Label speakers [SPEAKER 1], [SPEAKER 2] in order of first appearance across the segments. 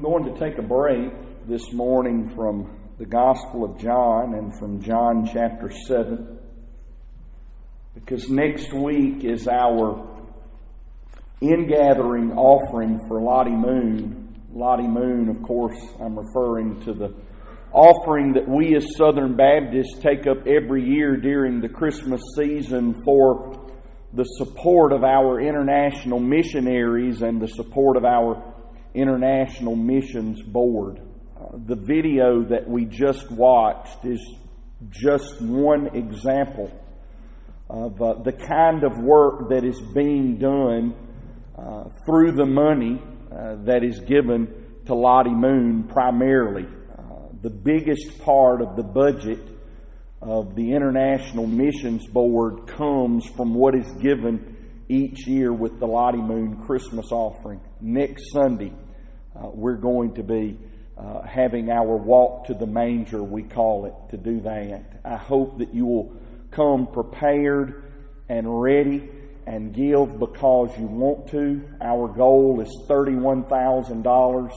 [SPEAKER 1] I'm going to take a break this morning from the Gospel of John and from John chapter 7 because next week is our ingathering offering for Lottie Moon. Lottie Moon, of course, I'm referring to the offering that we as Southern Baptists take up every year during the Christmas season for the support of our international missionaries and the support of our International Missions Board. Uh, the video that we just watched is just one example of uh, the kind of work that is being done uh, through the money uh, that is given to Lottie Moon primarily. Uh, the biggest part of the budget of the International Missions Board comes from what is given each year with the Lottie Moon Christmas offering. Next Sunday, uh, we're going to be uh, having our walk to the manger, we call it, to do that. I hope that you will come prepared and ready and give because you want to. Our goal is $31,000.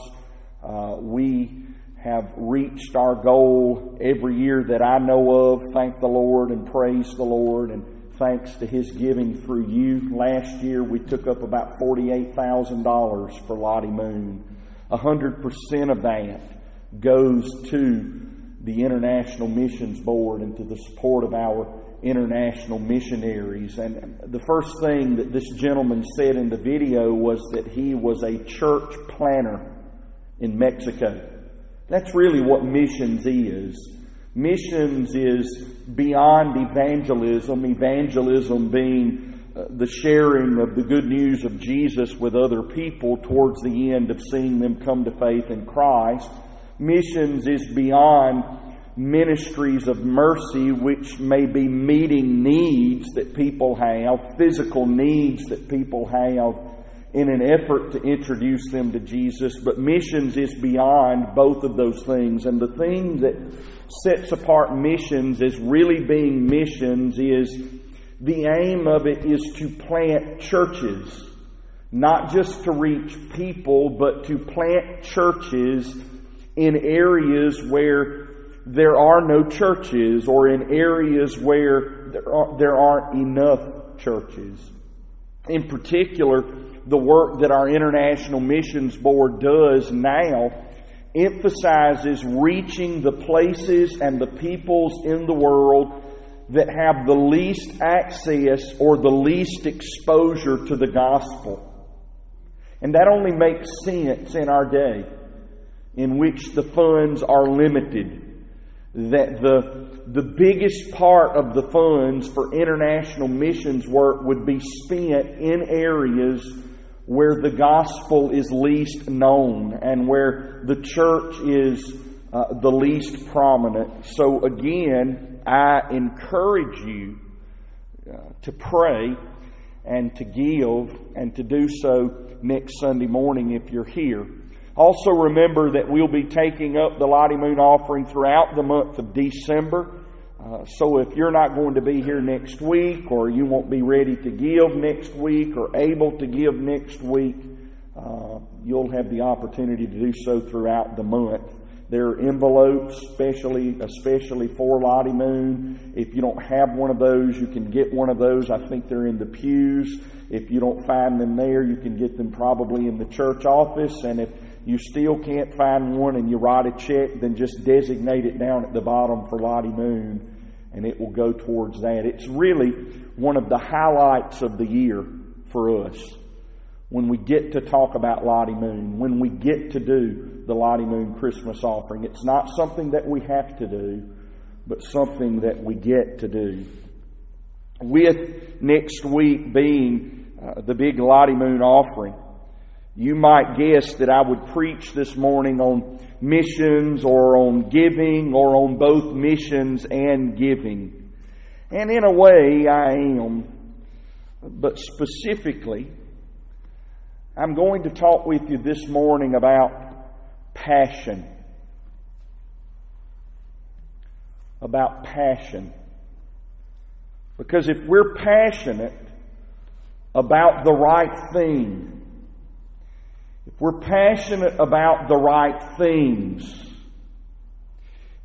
[SPEAKER 1] Uh, we have reached our goal every year that I know of. Thank the Lord and praise the Lord and thanks to His giving through you. Last year we took up about $48,000 for Lottie Moon. 100% of that goes to the International Missions Board and to the support of our international missionaries. And the first thing that this gentleman said in the video was that he was a church planter in Mexico. That's really what missions is. Missions is beyond evangelism, evangelism being uh, the sharing of the good news of Jesus with other people towards the end of seeing them come to faith in Christ. Missions is beyond ministries of mercy, which may be meeting needs that people have, physical needs that people have, in an effort to introduce them to Jesus. But missions is beyond both of those things. And the thing that sets apart missions as really being missions is the aim of it is to plant churches. Not just to reach people, but to plant churches in areas where there are no churches or in areas where there, are, there aren't enough churches. In particular, the work that our International Missions Board does now emphasizes reaching the places and the peoples in the world that have the least access or the least exposure to the gospel. And that only makes sense in our day in which the funds are limited that the, the biggest part of the funds for international missions work would be spent in areas where the gospel is least known and where the church is uh, the least prominent. So, again, I encourage you uh, to pray and to give and to do so next Sunday morning if you're here. Also remember that we'll be taking up the Lottie Moon offering throughout the month of December. Uh, so if you're not going to be here next week or you won't be ready to give next week or able to give next week, uh, you'll have the opportunity to do so throughout the month. There are envelopes, especially especially for Lottie Moon. If you don't have one of those, you can get one of those. I think they're in the pews. If you don't find them there, you can get them probably in the church office. And if you still can't find one and you write a check, then just designate it down at the bottom for Lottie Moon and it will go towards that. It's really one of the highlights of the year for us when we get to talk about Lottie Moon, when we get to do the Lottie Moon Christmas offering. It's not something that we have to do, but something that we get to do. With next week being uh, the big Lottie Moon offering, you might guess that I would preach this morning on missions or on giving or on both missions and giving. And in a way, I am. But specifically, I'm going to talk with you this morning about passion. About passion. Because if we're passionate about the right thing, if we're passionate about the right things,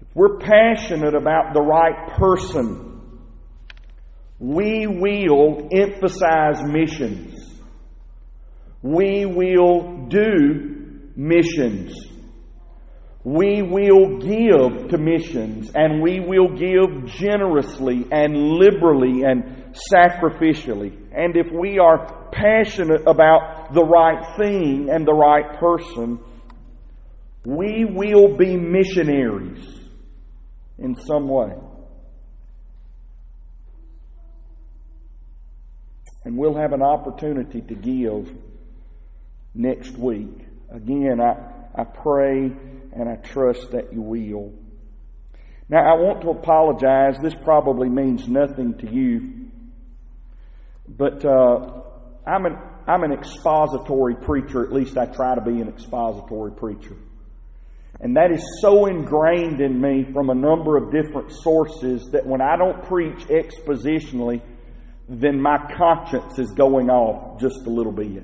[SPEAKER 1] if we're passionate about the right person, we will emphasize missions. We will do missions. We will give to missions and we will give generously and liberally and sacrificially. And if we are passionate about the right thing and the right person, we will be missionaries in some way. And we'll have an opportunity to give next week. Again, I, I pray and I trust that you will. Now, I want to apologize. This probably means nothing to you, but uh, I'm an I'm an expository preacher. At least I try to be an expository preacher, and that is so ingrained in me from a number of different sources that when I don't preach expositionally, then my conscience is going off just a little bit.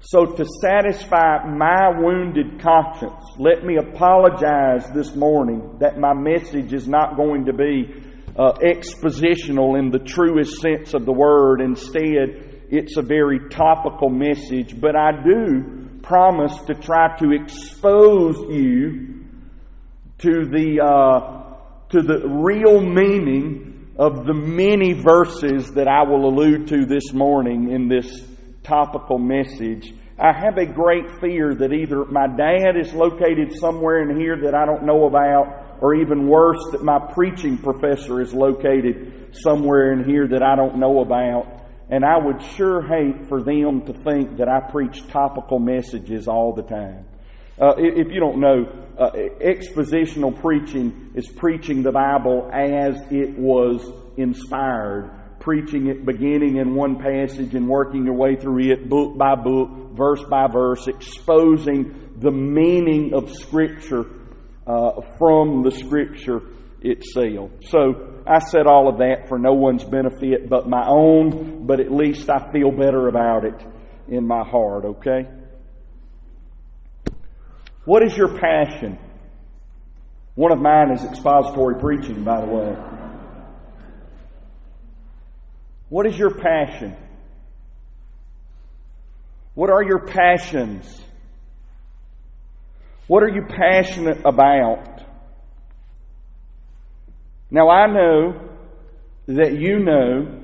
[SPEAKER 1] So, to satisfy my wounded conscience, let me apologize this morning that my message is not going to be uh, expositional in the truest sense of the word. Instead, it's a very topical message, but I do promise to try to expose you to the, uh, to the real meaning of the many verses that I will allude to this morning in this topical message. I have a great fear that either my dad is located somewhere in here that I don't know about, or even worse, that my preaching professor is located somewhere in here that I don't know about. And I would sure hate for them to think that I preach topical messages all the time. Uh, if you don't know, uh, expositional preaching is preaching the Bible as it was inspired preaching it beginning in one passage and working your way through it book by book, verse by verse, exposing the meaning of Scripture uh, from the Scripture itself. So I said all of that for no one's benefit but my own, but at least I feel better about it in my heart, okay? What is your passion? One of mine is expository preaching, by the way. What is your passion? What are your passions? What are you passionate about? Now, I know that you know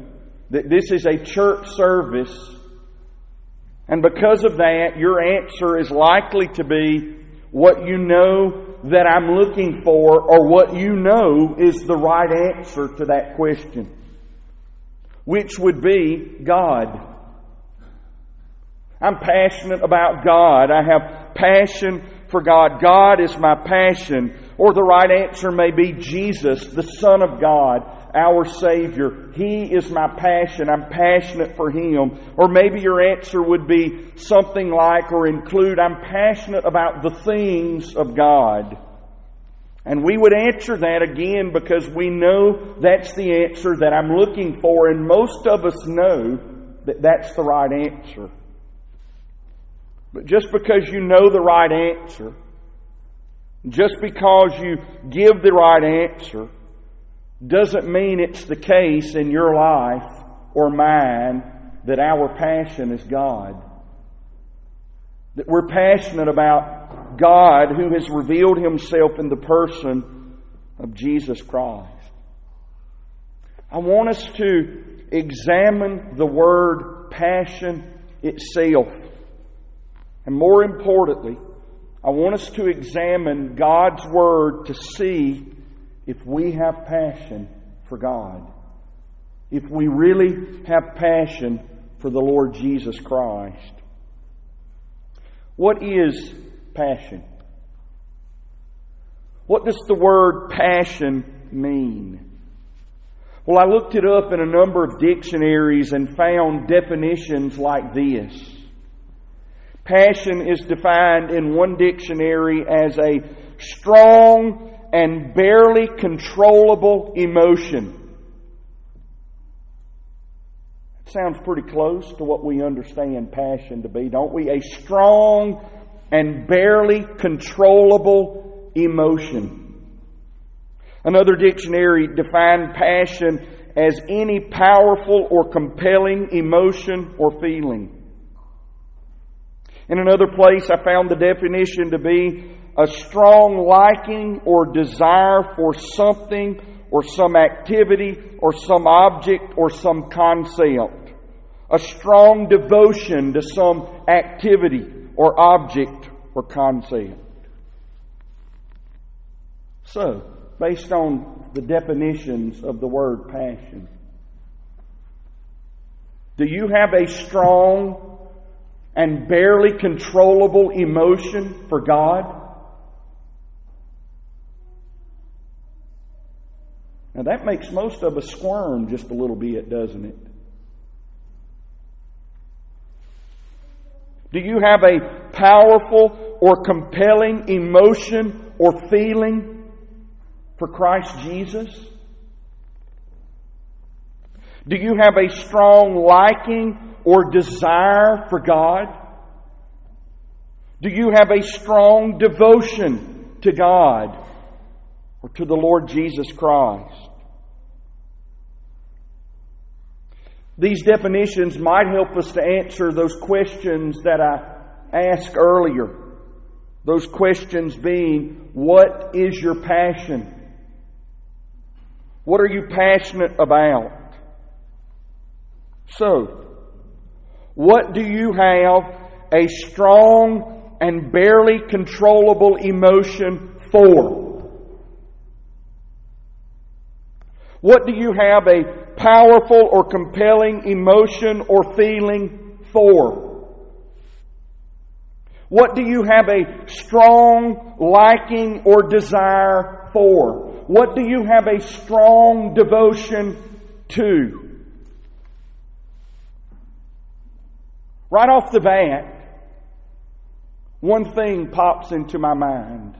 [SPEAKER 1] that this is a church service, and because of that, your answer is likely to be what you know that I'm looking for, or what you know is the right answer to that question which would be God. I'm passionate about God. I have passion for God. God is my passion. Or the right answer may be Jesus, the Son of God, our Savior. He is my passion. I'm passionate for Him. Or maybe your answer would be something like or include, I'm passionate about the things of God. And we would answer that again because we know that's the answer that I'm looking for, and most of us know that that's the right answer. But just because you know the right answer, just because you give the right answer, doesn't mean it's the case in your life or mine that our passion is God. That we're passionate about God who has revealed Himself in the person of Jesus Christ. I want us to examine the word passion itself. And more importantly, I want us to examine God's Word to see if we have passion for God. If we really have passion for the Lord Jesus Christ. What is passion? What does the word passion mean? Well, I looked it up in a number of dictionaries and found definitions like this. Passion is defined in one dictionary as a strong and barely controllable emotion. That sounds pretty close to what we understand passion to be, don't we? A strong and barely controllable emotion. Another dictionary defined passion as any powerful or compelling emotion or feeling. In another place, I found the definition to be a strong liking or desire for something or some activity or some object or some concept. A strong devotion to some activity or object or concept. So, based on the definitions of the word passion, do you have a strong and barely controllable emotion for God? Now that makes most of us squirm just a little bit, doesn't it? Do you have a powerful or compelling emotion or feeling for Christ Jesus? Do you have a strong liking or desire for God? Do you have a strong devotion to God or to the Lord Jesus Christ? These definitions might help us to answer those questions that I asked earlier. Those questions being, what is your passion? What are you passionate about? So, what do you have a strong and barely controllable emotion for? What do you have a powerful or compelling emotion or feeling for? What do you have a strong liking or desire for? What do you have a strong devotion to? Right off the bat, one thing pops into my mind.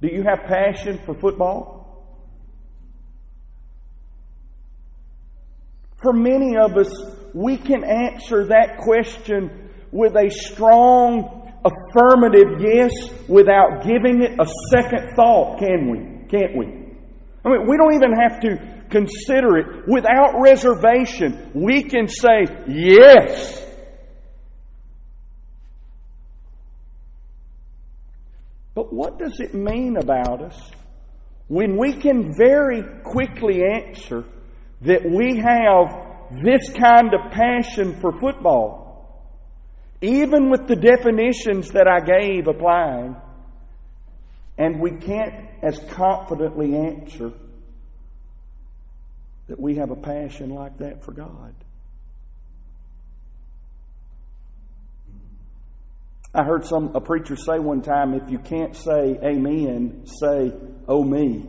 [SPEAKER 1] Do you have passion for football? For many of us, we can answer that question with a strong affirmative yes without giving it a second thought, can we? Can't we? I mean, we don't even have to consider it. Without reservation, we can say yes. But what does it mean about us when we can very quickly answer that we have this kind of passion for football, even with the definitions that I gave applying, and we can't as confidently answer that we have a passion like that for God? I heard some a preacher say one time, if you can't say amen, say oh me.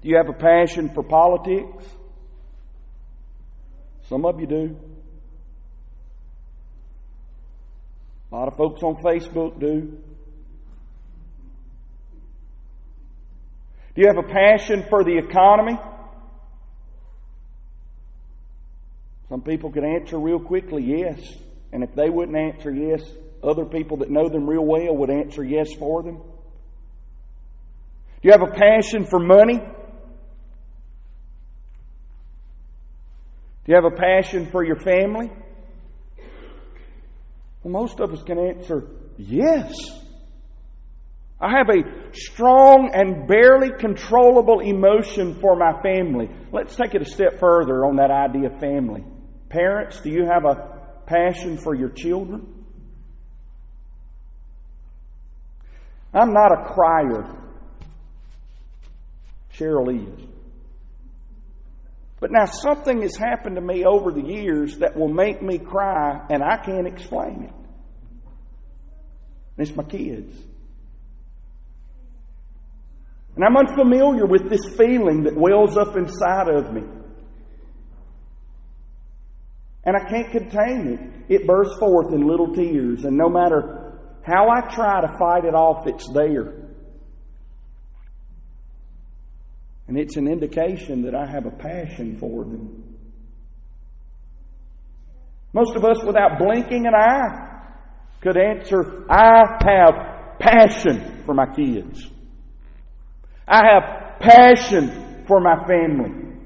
[SPEAKER 1] Do you have a passion for politics? Some of you do. A lot of folks on Facebook do. Do you have a passion for the economy? Some people could answer real quickly yes. And if they wouldn't answer yes, other people that know them real well would answer yes for them. Do you have a passion for money? Do you have a passion for your family? Well, most of us can answer yes. I have a strong and barely controllable emotion for my family. Let's take it a step further on that idea of family. Parents, do you have a passion for your children? I'm not a crier. Cheryl is. But now something has happened to me over the years that will make me cry, and I can't explain it. It's my kids. And I'm unfamiliar with this feeling that wells up inside of me. And I can't contain it. It bursts forth in little tears, and no matter how I try to fight it off, it's there. And it's an indication that I have a passion for them. Most of us, without blinking an eye, could answer, I have passion for my kids. I have passion for my family.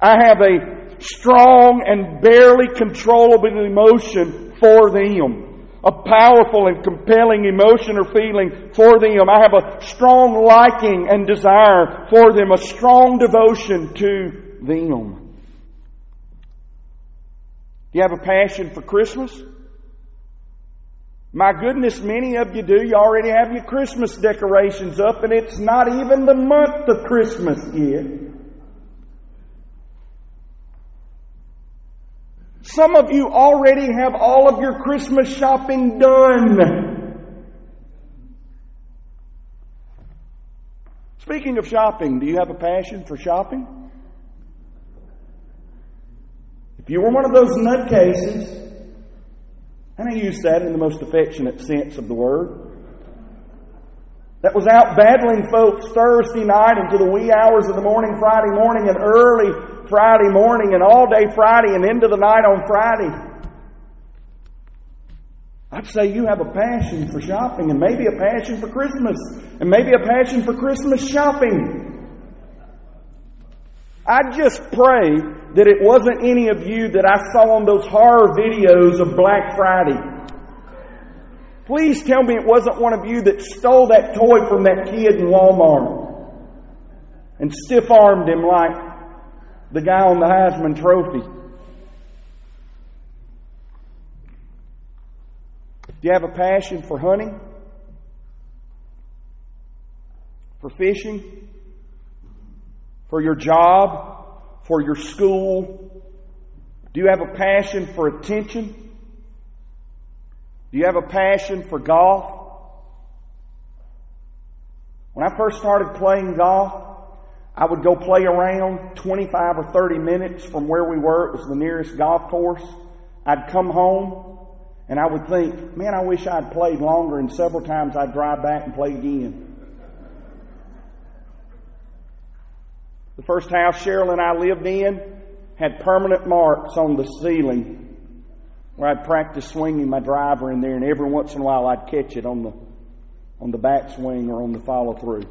[SPEAKER 1] I have a strong and barely controllable emotion for them. A powerful and compelling emotion or feeling for them. I have a strong liking and desire for them, a strong devotion to them. Do you have a passion for Christmas? My goodness, many of you do. You already have your Christmas decorations up, and it's not even the month of Christmas yet. Some of you already have all of your Christmas shopping done. Speaking of shopping, do you have a passion for shopping? If you were one of those nutcases, and I use that in the most affectionate sense of the word, that was out battling folks Thursday night into the wee hours of the morning, Friday morning, and early Friday morning and all day Friday and into the night on Friday. I'd say you have a passion for shopping and maybe a passion for Christmas and maybe a passion for Christmas shopping. I just pray that it wasn't any of you that I saw on those horror videos of Black Friday. Please tell me it wasn't one of you that stole that toy from that kid in Walmart and stiff armed him like the guy on the Heisman Trophy. Do you have a passion for hunting? For fishing? For your job? For your school? Do you have a passion for attention? Do you have a passion for golf? When I first started playing golf, I would go play around 25 or 30 minutes from where we were. It was the nearest golf course. I'd come home and I would think, man, I wish I'd played longer and several times I'd drive back and play again. The first house Cheryl and I lived in had permanent marks on the ceiling where I'd practice swinging my driver in there and every once in a while I'd catch it on the, on the backswing or on the follow through.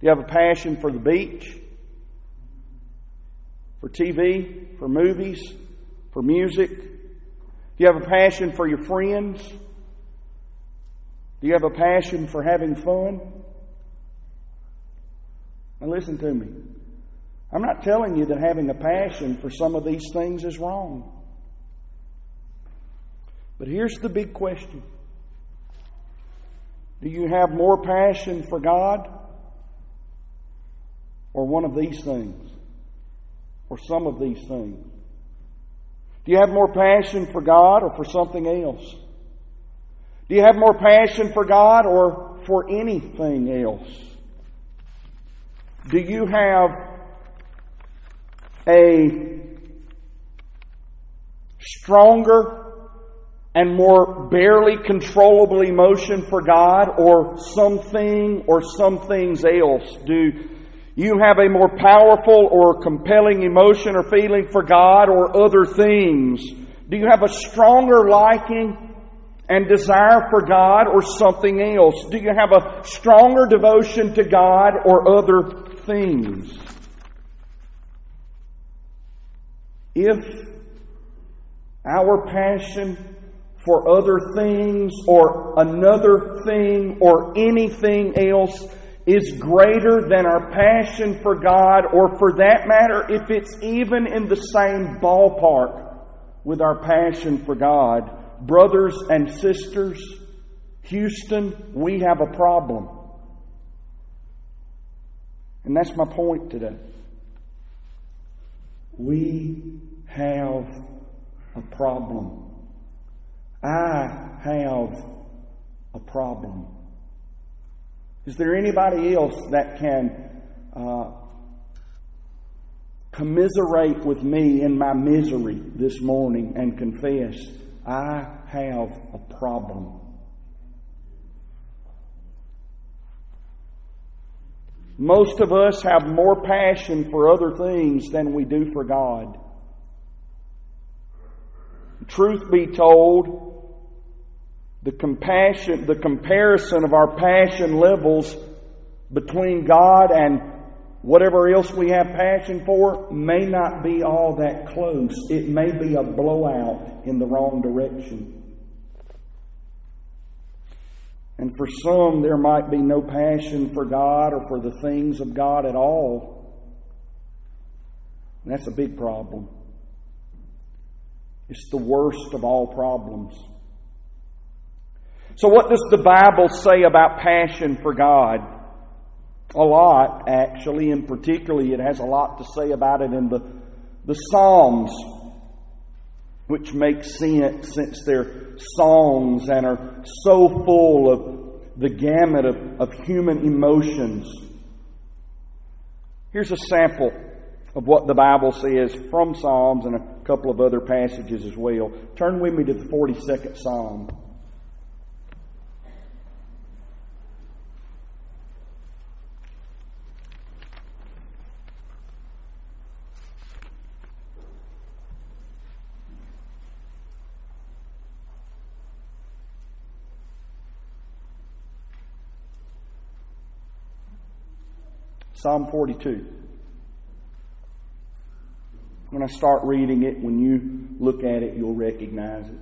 [SPEAKER 1] Do you have a passion for the beach? For TV? For movies? For music? Do you have a passion for your friends? Do you have a passion for having fun? Now, listen to me. I'm not telling you that having a passion for some of these things is wrong. But here's the big question Do you have more passion for God or one of these things, or some of these things? Do you have more passion for God or for something else? Do you have more passion for God or for anything else? Do you have a stronger and more barely controllable emotion for God or something or some things else? Do you have a more powerful or compelling emotion or feeling for God or other things? Do you have a stronger liking and desire for God or something else? Do you have a stronger devotion to God or other things? If our passion for other things or another thing or anything else is greater than our passion for God, or for that matter, if it's even in the same ballpark with our passion for God, brothers and sisters, Houston, we have a problem. And that's my point today. We have a problem. I have a problem. Is there anybody else that can uh, commiserate with me in my misery this morning and confess, I have a problem? Most of us have more passion for other things than we do for God. Truth be told, the compassion, the comparison of our passion levels between God and whatever else we have passion for may not be all that close. It may be a blowout in the wrong direction. And for some, there might be no passion for God or for the things of God at all. And that's a big problem. It's the worst of all problems. So, what does the Bible say about passion for God? A lot, actually, and particularly it has a lot to say about it in the, the Psalms, which makes sense since they're songs and are so full of the gamut of, of human emotions. Here's a sample of what the Bible says from Psalms and a couple of other passages as well. Turn with me to the 42nd Psalm. Psalm 42. When I start reading it, when you look at it, you'll recognize it.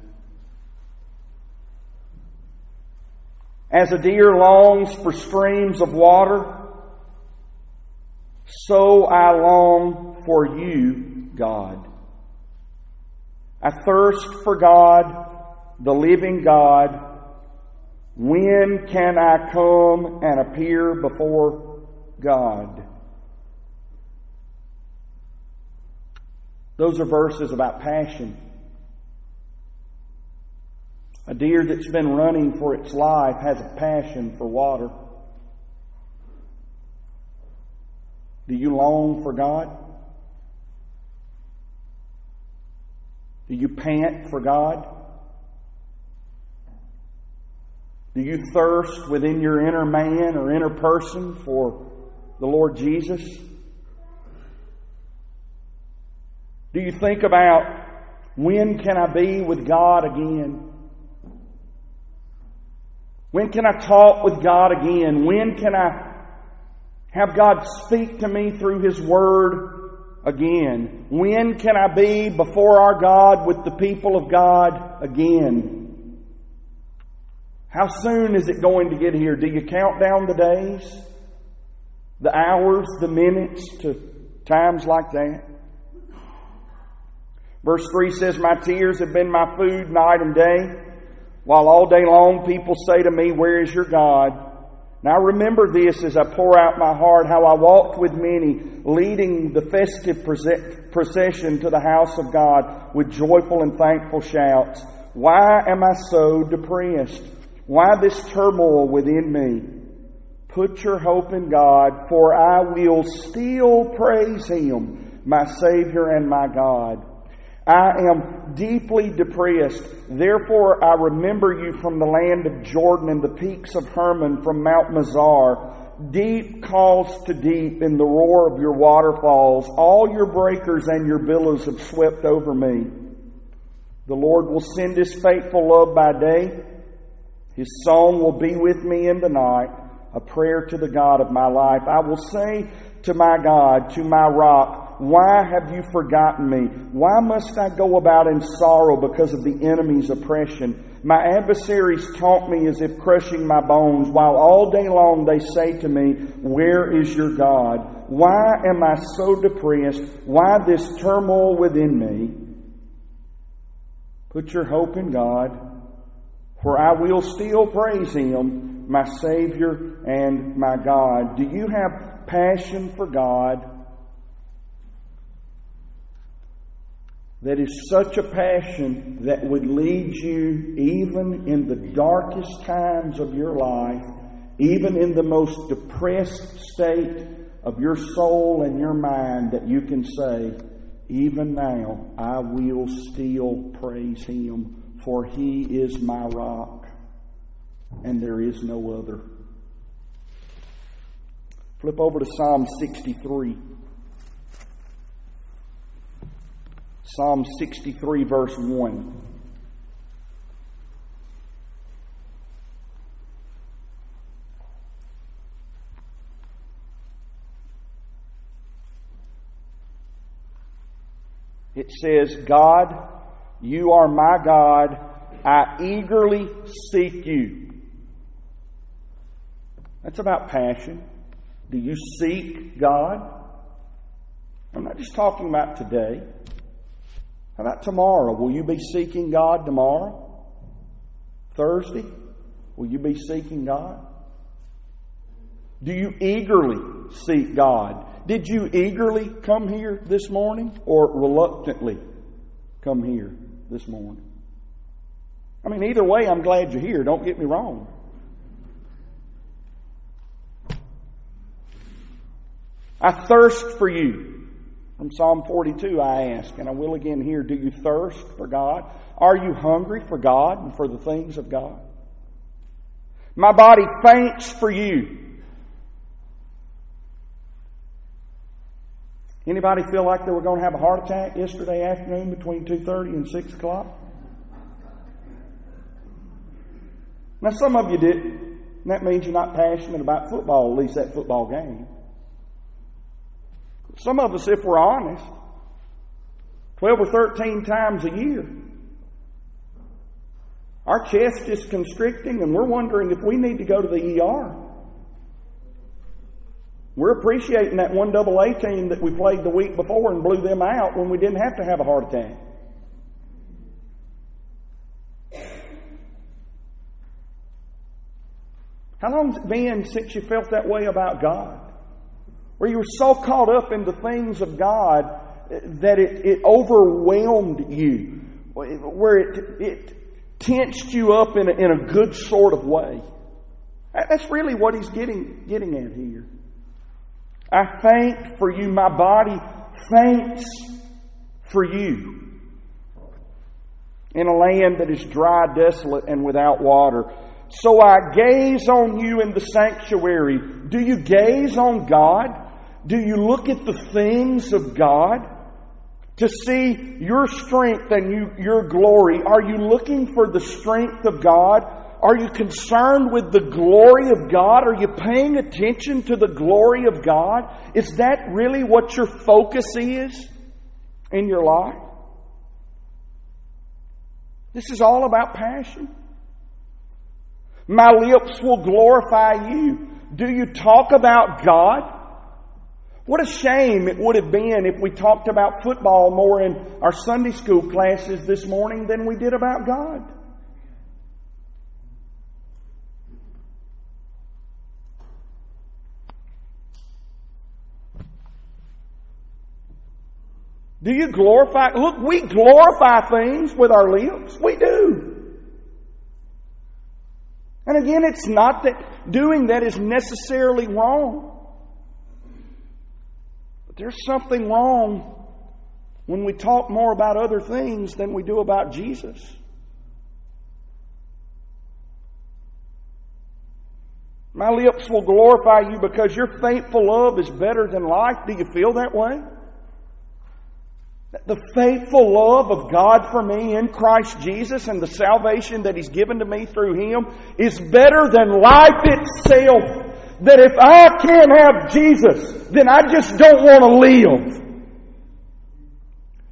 [SPEAKER 1] As a deer longs for streams of water, so I long for you, God. I thirst for God, the living God. When can I come and appear before God? Those are verses about passion. A deer that's been running for its life has a passion for water. Do you long for God? Do you pant for God? Do you thirst within your inner man or inner person for the Lord Jesus? Do you think about when can I be with God again? When can I talk with God again? When can I have God speak to me through His Word again? When can I be before our God with the people of God again? How soon is it going to get here? Do you count down the days, the hours, the minutes to times like that? Verse 3 says, My tears have been my food night and day, while all day long people say to me, Where is your God? Now remember this as I pour out my heart, how I walked with many, leading the festive procession to the house of God with joyful and thankful shouts. Why am I so depressed? Why this turmoil within me? Put your hope in God, for I will still praise Him, my Savior and my God. I am deeply depressed. Therefore, I remember you from the land of Jordan and the peaks of Hermon from Mount Mizar. Deep calls to deep in the roar of your waterfalls. All your breakers and your billows have swept over me. The Lord will send His faithful love by day. His song will be with me in the night, a prayer to the God of my life. I will say to my God, to my rock, why have you forgotten me? Why must I go about in sorrow because of the enemy's oppression? My adversaries taunt me as if crushing my bones, while all day long they say to me, Where is your God? Why am I so depressed? Why this turmoil within me? Put your hope in God, for I will still praise Him, my Savior and my God. Do you have passion for God? that is such a passion that would lead you, even in the darkest times of your life, even in the most depressed state of your soul and your mind, that you can say, Even now, I will still praise Him, for He is my rock, and there is no other. Flip over to Psalm 63. Psalm 63, verse 1. It says, God, you are my God. I eagerly seek you. That's about passion. Do you seek God? I'm not just talking about today. How about tomorrow? Will you be seeking God tomorrow? Thursday? Will you be seeking God? Do you eagerly seek God? Did you eagerly come here this morning or reluctantly come here this morning? I mean, either way, I'm glad you're here. Don't get me wrong. I thirst for you. From Psalm 42, I ask, and I will again here do you thirst for God? Are you hungry for God and for the things of God? My body faints for you. Anybody feel like they were going to have a heart attack yesterday afternoon between 2.30 and 6 o'clock? Now, some of you did. And that means you're not passionate about football, at least that football game. Some of us, if we're honest, 12 or 13 times a year, our chest is constricting and we're wondering if we need to go to the ER. We're appreciating that one double A team that we played the week before and blew them out when we didn't have to have a heart attack. How long's it been since you felt that way about God? Where you were so caught up in the things of God eh, that it, it overwhelmed you, where it, it tensed you up in a, in a good sort of way. That's really what he's getting, getting at here. I faint for you. My body faints for you. In a land that is dry, desolate, and without water. So I gaze on you in the sanctuary. Do you gaze on God? Do you look at the things of God? To see your strength and you, your glory. Are you looking for the strength of God? Are you concerned with the glory of God? Are you paying attention to the glory of God? Is that really what your focus is in your life? This is all about passion. My lips will glorify you. Do you talk about God? What a shame it would have been if we talked about football more in our Sunday school classes this morning than we did about God. Do you glorify? Look, we glorify things with our lips. We do. And again, it's not that doing that is necessarily wrong. But there's something wrong when we talk more about other things than we do about Jesus. My lips will glorify you because your faithful love is better than life. Do you feel that way? The faithful love of God for me in Christ Jesus and the salvation that He's given to me through Him is better than life itself. That if I can't have Jesus, then I just don't want to live.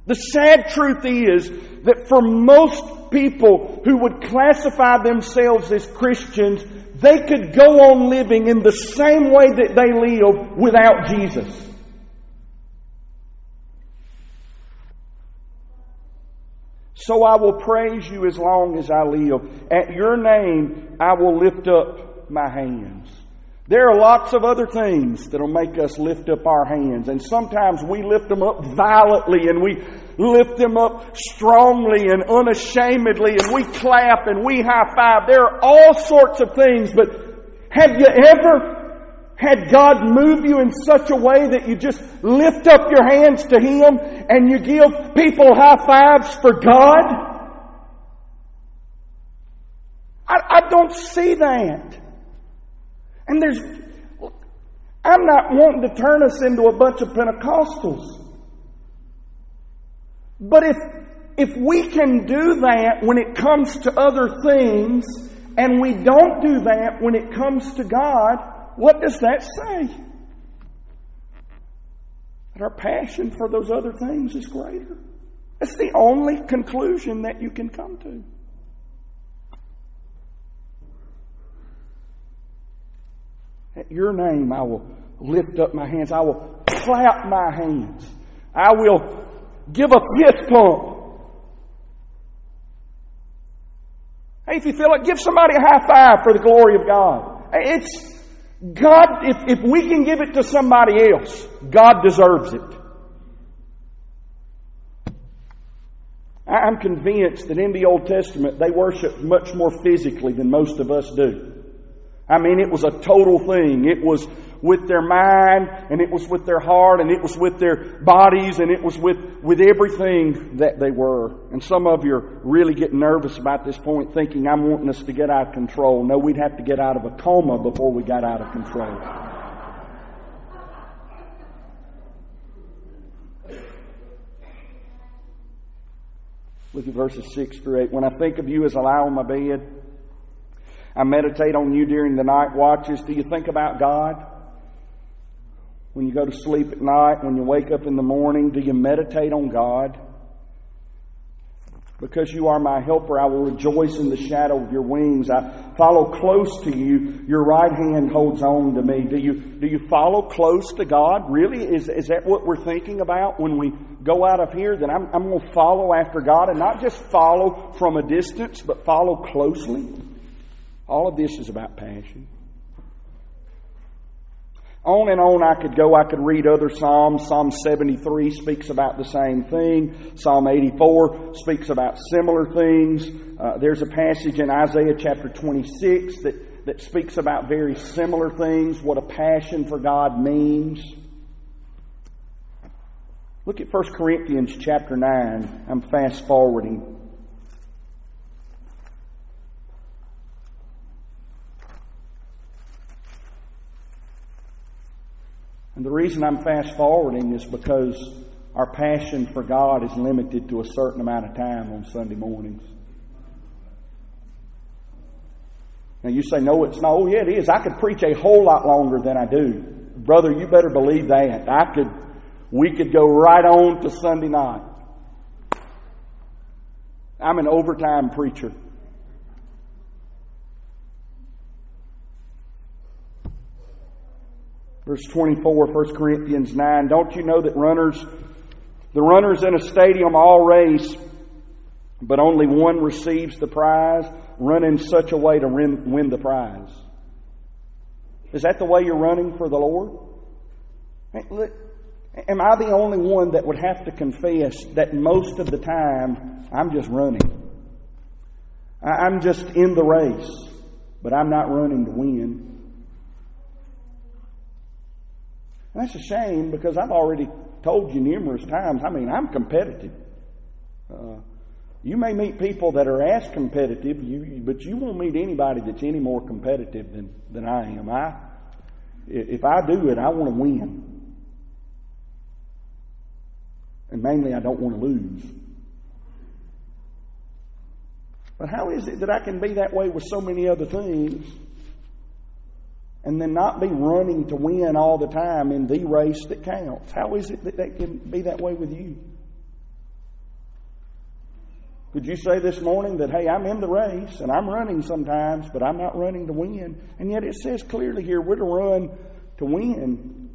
[SPEAKER 1] The sad truth is that for most people who would classify themselves as Christians, they could go on living in the same way that they live without Jesus. So I will praise you as long as I live. At your name I will lift up my hands. There are lots of other things that'll make us lift up our hands. And sometimes we lift them up violently and we lift them up strongly and unashamedly and we clap and we high five. There are all sorts of things, but have you ever had God move you in such a way that you just lift up your hands to Him and you give people high fives for God? I, I don't see that. And there's, I'm not wanting to turn us into a bunch of Pentecostals. But if, if we can do that when it comes to other things, and we don't do that when it comes to God, what does that say? That our passion for those other things is greater. That's the only conclusion that you can come to. At your name, I will lift up my hands. I will clap my hands. I will give a fist pump. Hey, if you feel like, give somebody a high five for the glory of God. It's God, if, if we can give it to somebody else, God deserves it. I'm convinced that in the Old Testament they worshiped much more physically than most of us do. I mean, it was a total thing. It was with their mind, and it was with their heart, and it was with their bodies, and it was with, with everything that they were. And some of you are really getting nervous about this point, thinking I'm wanting us to get out of control. No, we'd have to get out of a coma before we got out of control. Look at verses 6 through 8. When I think of you as I lie on my bed, I meditate on you during the night watches. Do you think about God? When you go to sleep at night, when you wake up in the morning, do you meditate on God? Because you are my helper, I will rejoice in the shadow of your wings. I follow close to you. Your right hand holds on to me. Do you, do you follow close to God? Really? Is, is that what we're thinking about when we go out of here? That I'm, I'm going to follow after God and not just follow from a distance, but follow closely? All of this is about passion. On and on I could go. I could read other Psalms. Psalm 73 speaks about the same thing. Psalm 84 speaks about similar things. Uh, there's a passage in Isaiah chapter 26 that, that speaks about very similar things, what a passion for God means. Look at 1 Corinthians chapter 9. I'm fast forwarding. And the reason I'm fast forwarding is because our passion for God is limited to a certain amount of time on Sunday mornings. Now you say, no, it's not. Oh, yeah, it is. I could preach a whole lot longer than I do. Brother, you better believe that. I could, we could go right on to Sunday night. I'm an overtime preacher. Verse 24, 1 Corinthians 9. Don't you know that runners, the runners in a stadium all race, but only one receives the prize? Run in such a way to win the prize. Is that the way you're running for the Lord? Am I the only one that would have to confess that most of the time I'm just running? I'm just in the race, but I'm not running to win. And that's a shame because I've already told you numerous times. I mean, I'm competitive. Uh, you may meet people that are as competitive, you, but you won't meet anybody that's any more competitive than, than I am. I, if I do it, I want to win. And mainly, I don't want to lose. But how is it that I can be that way with so many other things and then not be running to win all the time in the race that counts? How is it that that can be that way with you? Could you say this morning that, hey, I'm in the race and I'm running sometimes, but I'm not running to win? And yet it says clearly here we're to run to win.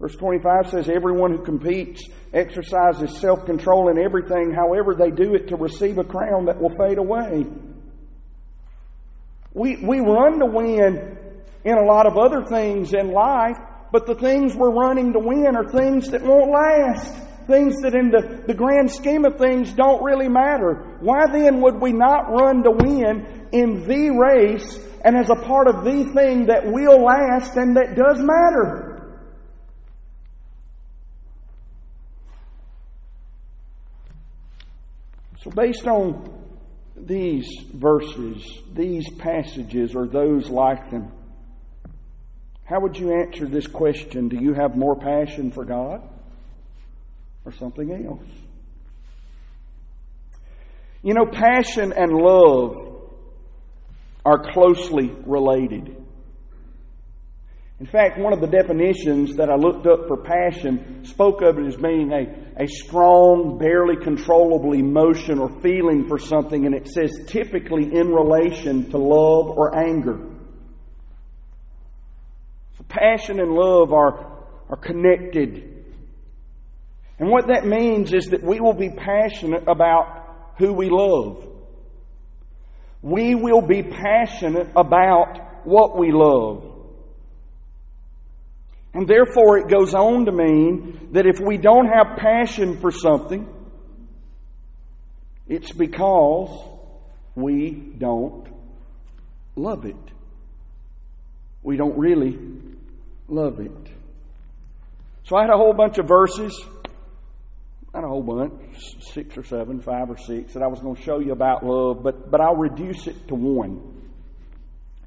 [SPEAKER 1] Verse 25 says, Everyone who competes exercises self control in everything, however, they do it to receive a crown that will fade away. We, we run to win in a lot of other things in life, but the things we're running to win are things that won't last. Things that in the, the grand scheme of things don't really matter. Why then would we not run to win in the race and as a part of the thing that will last and that does matter? So based on these verses, these passages, or those like them, How would you answer this question? Do you have more passion for God or something else? You know, passion and love are closely related. In fact, one of the definitions that I looked up for passion spoke of it as being a, a strong, barely controllable emotion or feeling for something, and it says typically in relation to love or anger. So passion and love are, are connected. And what that means is that we will be passionate about who we love. We will be passionate about what we love. And therefore, it goes on to mean that if we don't have passion for something, it's because we don't love it. We don't really love it. So I had a whole bunch of verses, not a whole bunch, six or seven, five or six, that I was going to show you about love, but, but I'll reduce it to one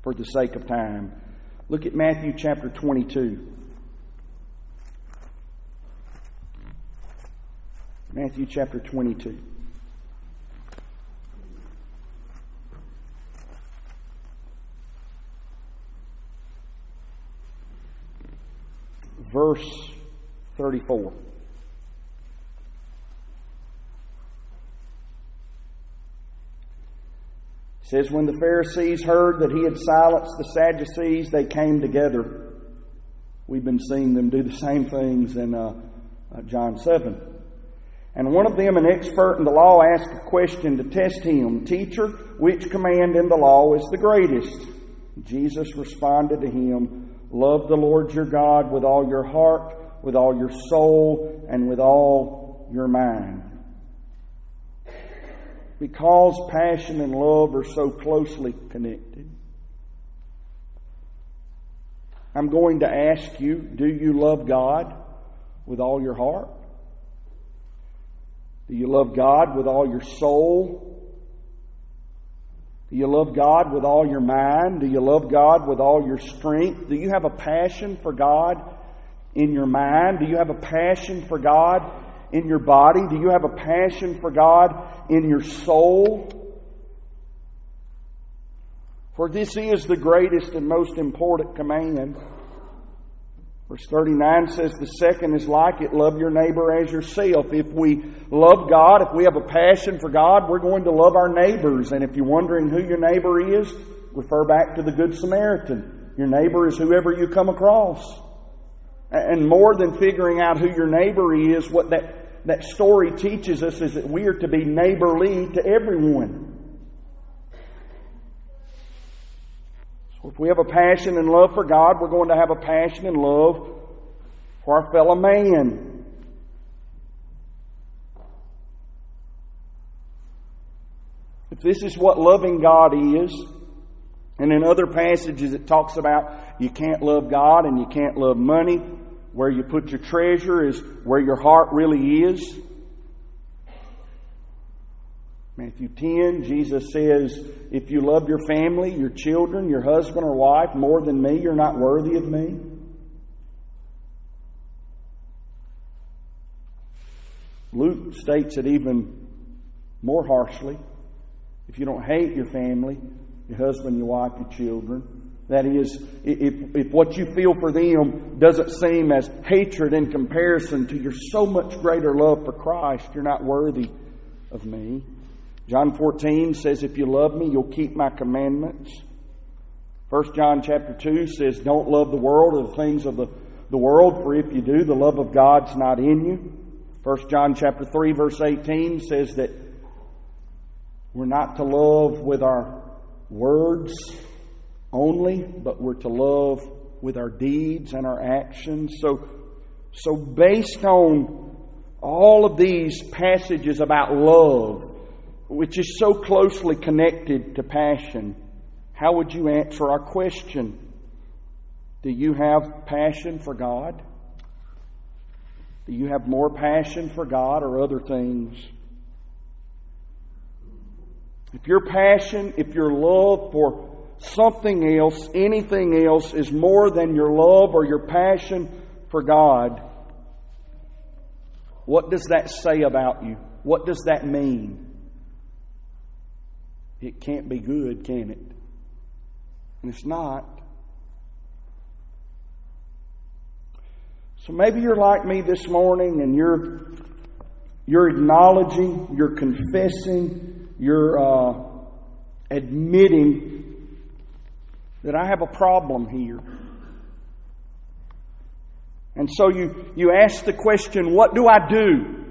[SPEAKER 1] for the sake of time. Look at Matthew chapter 22. Matthew chapter 22. Verse 34. It says, When the Pharisees heard that he had silenced the Sadducees, they came together. We've been seeing them do the same things in uh, uh, John 7. And one of them, an expert in the law, asked a question to test him Teacher, which command in the law is the greatest? Jesus responded to him, Love the Lord your God with all your heart, with all your soul, and with all your mind. Because passion and love are so closely connected, I'm going to ask you do you love God with all your heart? Do you love God with all your soul? Do you love God with all your mind? Do you love God with all your strength? Do you have a passion for God in your mind? Do you have a passion for God in your body? Do you have a passion for God in your soul? For this is the greatest and most important command. Verse 39 says, The second is like it love your neighbor as yourself. If we love God, if we have a passion for God, we're going to love our neighbors. And if you're wondering who your neighbor is, refer back to the Good Samaritan. Your neighbor is whoever you come across. And more than figuring out who your neighbor is, what that, that story teaches us is that we are to be neighborly to everyone. If we have a passion and love for God, we're going to have a passion and love for our fellow man. If this is what loving God is, and in other passages it talks about you can't love God and you can't love money, where you put your treasure is where your heart really is. Matthew 10, Jesus says, If you love your family, your children, your husband or wife more than me, you're not worthy of me. Luke states it even more harshly. If you don't hate your family, your husband, your wife, your children, that is, if, if what you feel for them doesn't seem as hatred in comparison to your so much greater love for Christ, you're not worthy of me. John 14 says, If you love me, you'll keep my commandments. 1 John chapter 2 says, Don't love the world or the things of the, the world, for if you do, the love of God's not in you. 1 John chapter 3 verse 18 says that we're not to love with our words only, but we're to love with our deeds and our actions. So, so based on all of these passages about love, which is so closely connected to passion, how would you answer our question? Do you have passion for God? Do you have more passion for God or other things? If your passion, if your love for something else, anything else, is more than your love or your passion for God, what does that say about you? What does that mean? It can't be good, can it? And it's not. So maybe you're like me this morning and you're you're acknowledging, you're confessing, you're uh, admitting that I have a problem here. And so you, you ask the question, what do I do?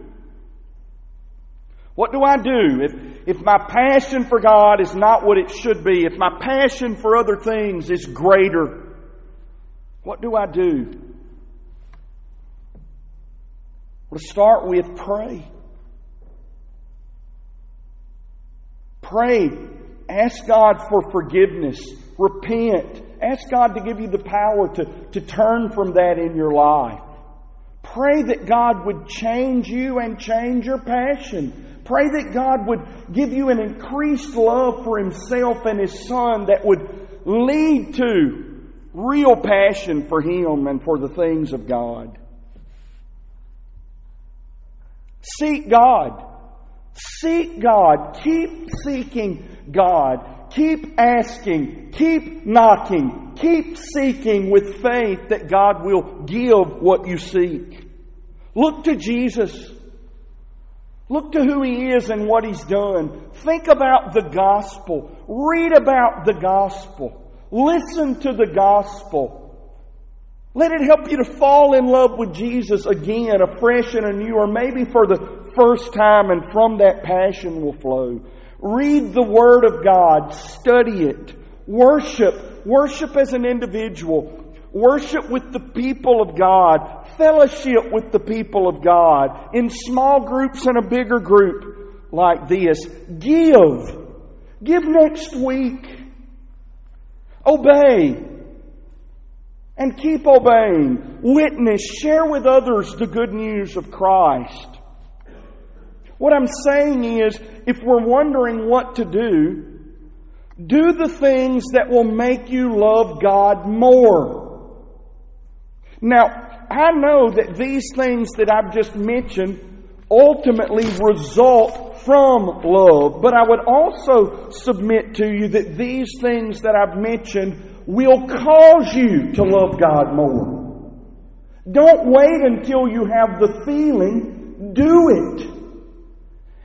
[SPEAKER 1] What do I do if, if my passion for God is not what it should be? If my passion for other things is greater? What do I do? Well, to start with, pray. Pray. Ask God for forgiveness. Repent. Ask God to give you the power to, to turn from that in your life. Pray that God would change you and change your passion. Pray that God would give you an increased love for Himself and His Son that would lead to real passion for Him and for the things of God. Seek God. Seek God. Keep seeking God. Keep asking, keep knocking, keep seeking with faith that God will give what you seek. Look to Jesus. Look to who He is and what He's done. Think about the gospel. Read about the gospel. Listen to the gospel. Let it help you to fall in love with Jesus again, afresh and anew, or maybe for the first time, and from that passion will flow. Read the Word of God. Study it. Worship. Worship as an individual. Worship with the people of God. Fellowship with the people of God. In small groups and a bigger group like this. Give. Give next week. Obey. And keep obeying. Witness. Share with others the good news of Christ. What I'm saying is, if we're wondering what to do, do the things that will make you love God more. Now, I know that these things that I've just mentioned ultimately result from love, but I would also submit to you that these things that I've mentioned will cause you to love God more. Don't wait until you have the feeling, do it.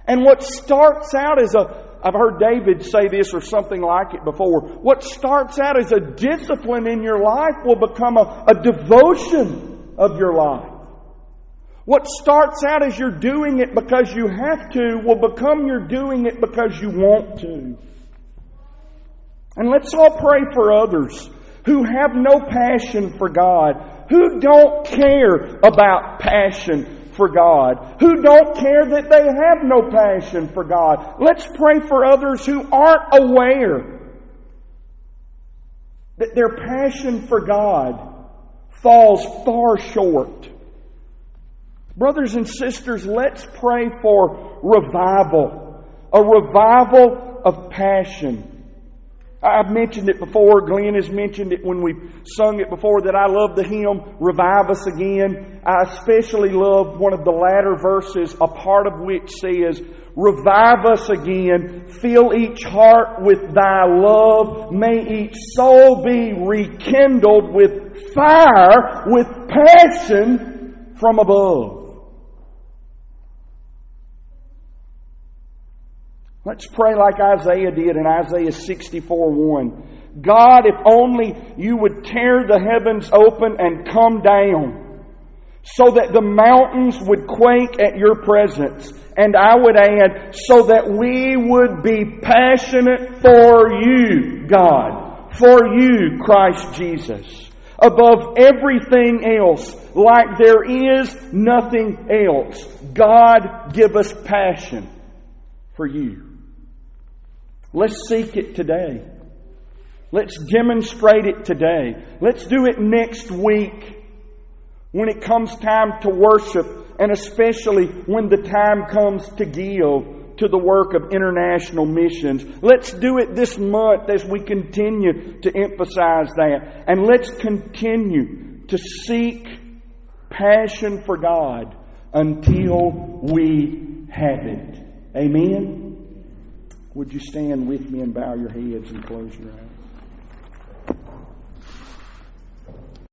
[SPEAKER 1] And what starts out as a, I've heard David say this or something like it before. What starts out as a discipline in your life will become a, a devotion of your life. What starts out as you're doing it because you have to will become you're doing it because you want to. And let's all pray for others who have no passion for God, who don't care about passion, for God, who don't care that they have no passion for God. Let's pray for others who aren't aware that their passion for God falls far short. Brothers and sisters, let's pray for revival, a revival of passion. I've mentioned it before. Glenn has mentioned it when we've sung it before that I love the hymn, Revive Us Again. I especially love one of the latter verses, a part of which says, Revive us again, fill each heart with thy love, may each soul be rekindled with fire, with passion from above. Let's pray like Isaiah did in Isaiah 64 1. God, if only you would tear the heavens open and come down so that the mountains would quake at your presence. And I would add, so that we would be passionate for you, God, for you, Christ Jesus, above everything else, like there is nothing else. God, give us passion for you. Let's seek it today. Let's demonstrate it today. Let's do it next week when it comes time to worship and especially when the time comes to give. to the work of international missions. Let's do it this month as we continue to emphasize that. And let's continue to seek passion for God until we have it. Amen? Would you stand with me and bow your heads and close your eyes?